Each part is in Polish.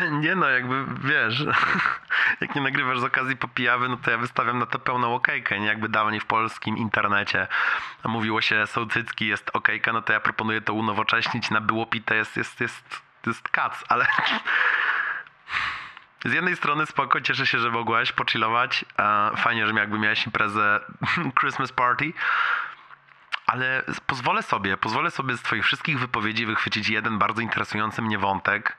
Nie no, jakby wiesz, jak nie nagrywasz z okazji popijawy, no to ja wystawiam na to pełną okejkę, nie? Jakby dawniej w polskim internecie mówiło się sołtycki jest okejka, no to ja proponuję to unowocześnić na było pite jest, jest, jest, jest kac, ale z jednej strony spoko, cieszę się, że mogłaś pochillować, fajnie, że jakby miałeś imprezę Christmas party, ale pozwolę sobie, pozwolę sobie z twoich wszystkich wypowiedzi wychwycić jeden bardzo interesujący mnie wątek,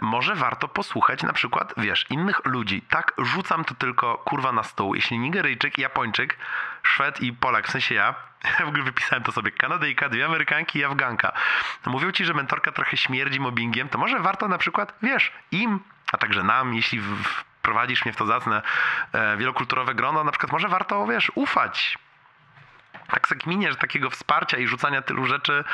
może warto posłuchać na przykład, wiesz, innych ludzi. Tak, rzucam to tylko kurwa na stół. Jeśli Nigeryjczyk, Japończyk, Szwed i Polak, w sensie ja, ja w ogóle wypisałem to sobie, Kanadyjka, dwie Amerykanki i Afganka, mówią ci, że mentorka trochę śmierdzi mobbingiem, to może warto na przykład, wiesz, im, a także nam, jeśli wprowadzisz mnie w to zacne e, wielokulturowe grono, na przykład może warto, wiesz, ufać tak sekminie, że takiego wsparcia i rzucania tylu rzeczy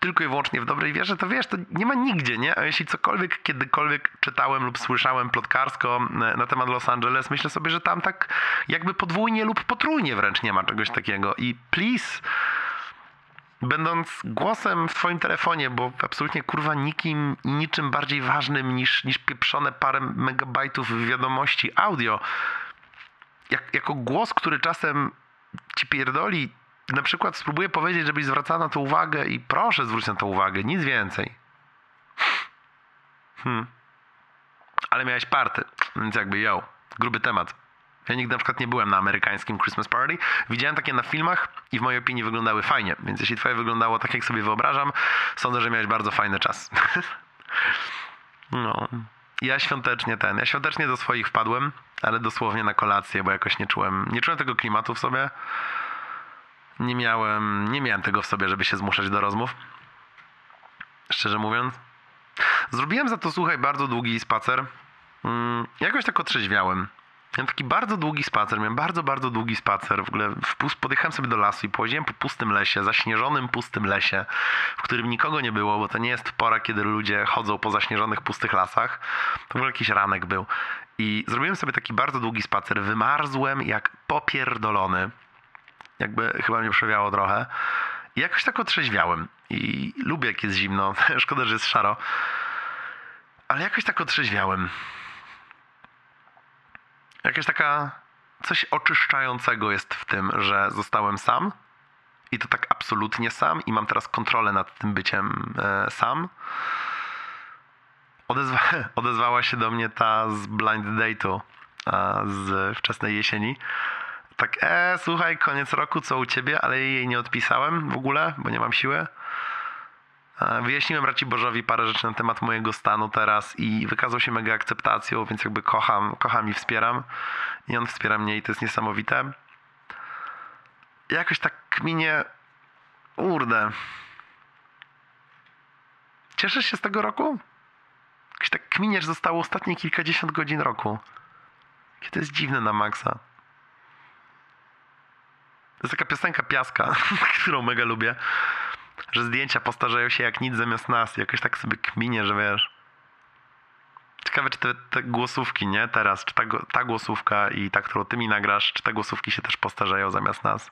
tylko i wyłącznie w dobrej wierze, to wiesz, to nie ma nigdzie, nie? A jeśli cokolwiek, kiedykolwiek czytałem lub słyszałem plotkarsko e, na temat Los Angeles, myślę sobie, że tam tak jakby podwójnie lub potrójnie wręcz nie ma czegoś takiego. I please, będąc głosem w twoim telefonie, bo absolutnie kurwa nikim i niczym bardziej ważnym niż, niż pieprzone parę megabajtów wiadomości audio, jak, jako głos, który czasem ci pierdoli na przykład spróbuję powiedzieć, żebyś zwracała na to uwagę i proszę zwróć na to uwagę, nic więcej. Hmm. Ale miałeś party, więc jakby yo, gruby temat. Ja nigdy na przykład nie byłem na amerykańskim Christmas Party. Widziałem takie na filmach i w mojej opinii wyglądały fajnie. Więc jeśli twoje wyglądało tak, jak sobie wyobrażam, sądzę, że miałeś bardzo fajny czas. no. Ja świątecznie ten, ja świątecznie do swoich wpadłem, ale dosłownie na kolację, bo jakoś nie czułem, nie czułem tego klimatu w sobie nie miałem, nie miałem tego w sobie, żeby się zmuszać do rozmów. Szczerze mówiąc. Zrobiłem za to, słuchaj, bardzo długi spacer. Mm, jakoś tak otrzeźwiałem. Miałem taki bardzo długi spacer, miałem bardzo, bardzo długi spacer. W ogóle podjechałem sobie do lasu i pojeździłem po pustym lesie, zaśnieżonym pustym lesie, w którym nikogo nie było, bo to nie jest pora, kiedy ludzie chodzą po zaśnieżonych pustych lasach. To w ogóle jakiś ranek był. I zrobiłem sobie taki bardzo długi spacer. Wymarzłem jak popierdolony jakby chyba mnie przewiało trochę. I jakoś tak otrzeźwiałem. I lubię, jak jest zimno. Szkoda, że jest szaro. Ale jakoś tak otrzeźwiałem. Jakaś taka... Coś oczyszczającego jest w tym, że zostałem sam. I to tak absolutnie sam. I mam teraz kontrolę nad tym byciem e, sam. Odezwa odezwała się do mnie ta z blind date'u z wczesnej jesieni tak, e, słuchaj, koniec roku, co u ciebie, ale jej nie odpisałem w ogóle, bo nie mam siły. E, wyjaśniłem raczej Bożowi parę rzeczy na temat mojego stanu teraz i wykazał się mega akceptacją, więc jakby kocham, kocham i wspieram. I on wspiera mnie i to jest niesamowite. Jakoś tak minie, urde. Cieszysz się z tego roku? Jakoś tak kminie, że zostało ostatnie kilkadziesiąt godzin roku. Jakie to jest dziwne na maksa. To jest taka piosenka Piaska, którą mega lubię, że zdjęcia postarzają się jak nic zamiast nas. Jakoś tak sobie kminie, że wiesz... Ciekawe, czy te, te głosówki, nie? Teraz, czy ta, ta głosówka i ta, którą ty mi nagrasz, czy te głosówki się też postarzają zamiast nas?